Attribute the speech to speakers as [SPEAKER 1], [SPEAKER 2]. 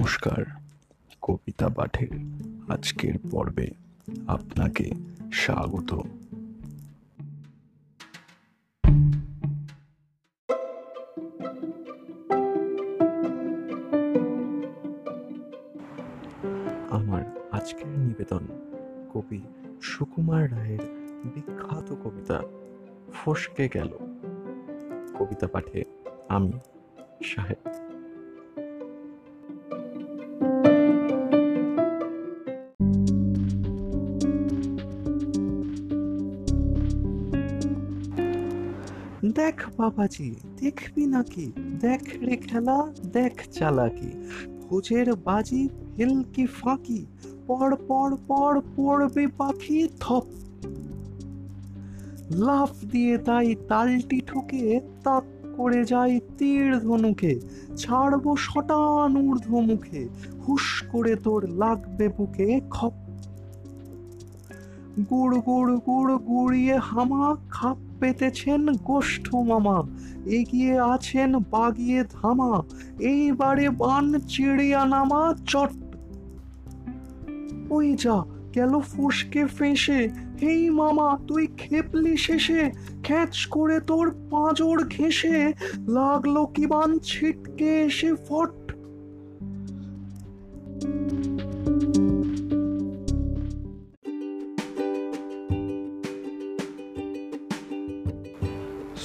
[SPEAKER 1] নমস্কার, কবিতা পাঠের আজকের পর্বে আপনাকে স্বাগত। আমার আজকের নিবেদন কবি সুকুমার রায়ের বিখ্যাত কবিতা, ফসকে গেল। কবিতা পাঠে আমি সাহেব দেখ বাবাজি, দেখবি নাকি? দেখ রে খেলা, দেখ চালাকি। ভোজের বাজি ফেলকি ফাঁকি পর পর পর পড়বে পাখি থপ লাফ দিয়ে তাই তালটি ঠুকে তাক করে যাই তীর ধনুকে, ছাড়বো শটান ঊর্ধ্ব মুখে হুস করে তোর লাগবে বুকে খপ। গুড় গুড় গুড় গুড়িয়ে হামা খাপ। পেতেছেন গোষ্ঠ মামা। এগিয়ে আছেন বাগিয়ে ধামা। এইবারে বান চিড়িয়া নামা চট। ওই যা, গেল ফুসকে ফেঁসে। হেই মামা, তুই খেপলি শেষে। খ্যাচ করে তোর পাঁজর ঘেঁষে। লাগল কি বান ছিটকে এসে ফট।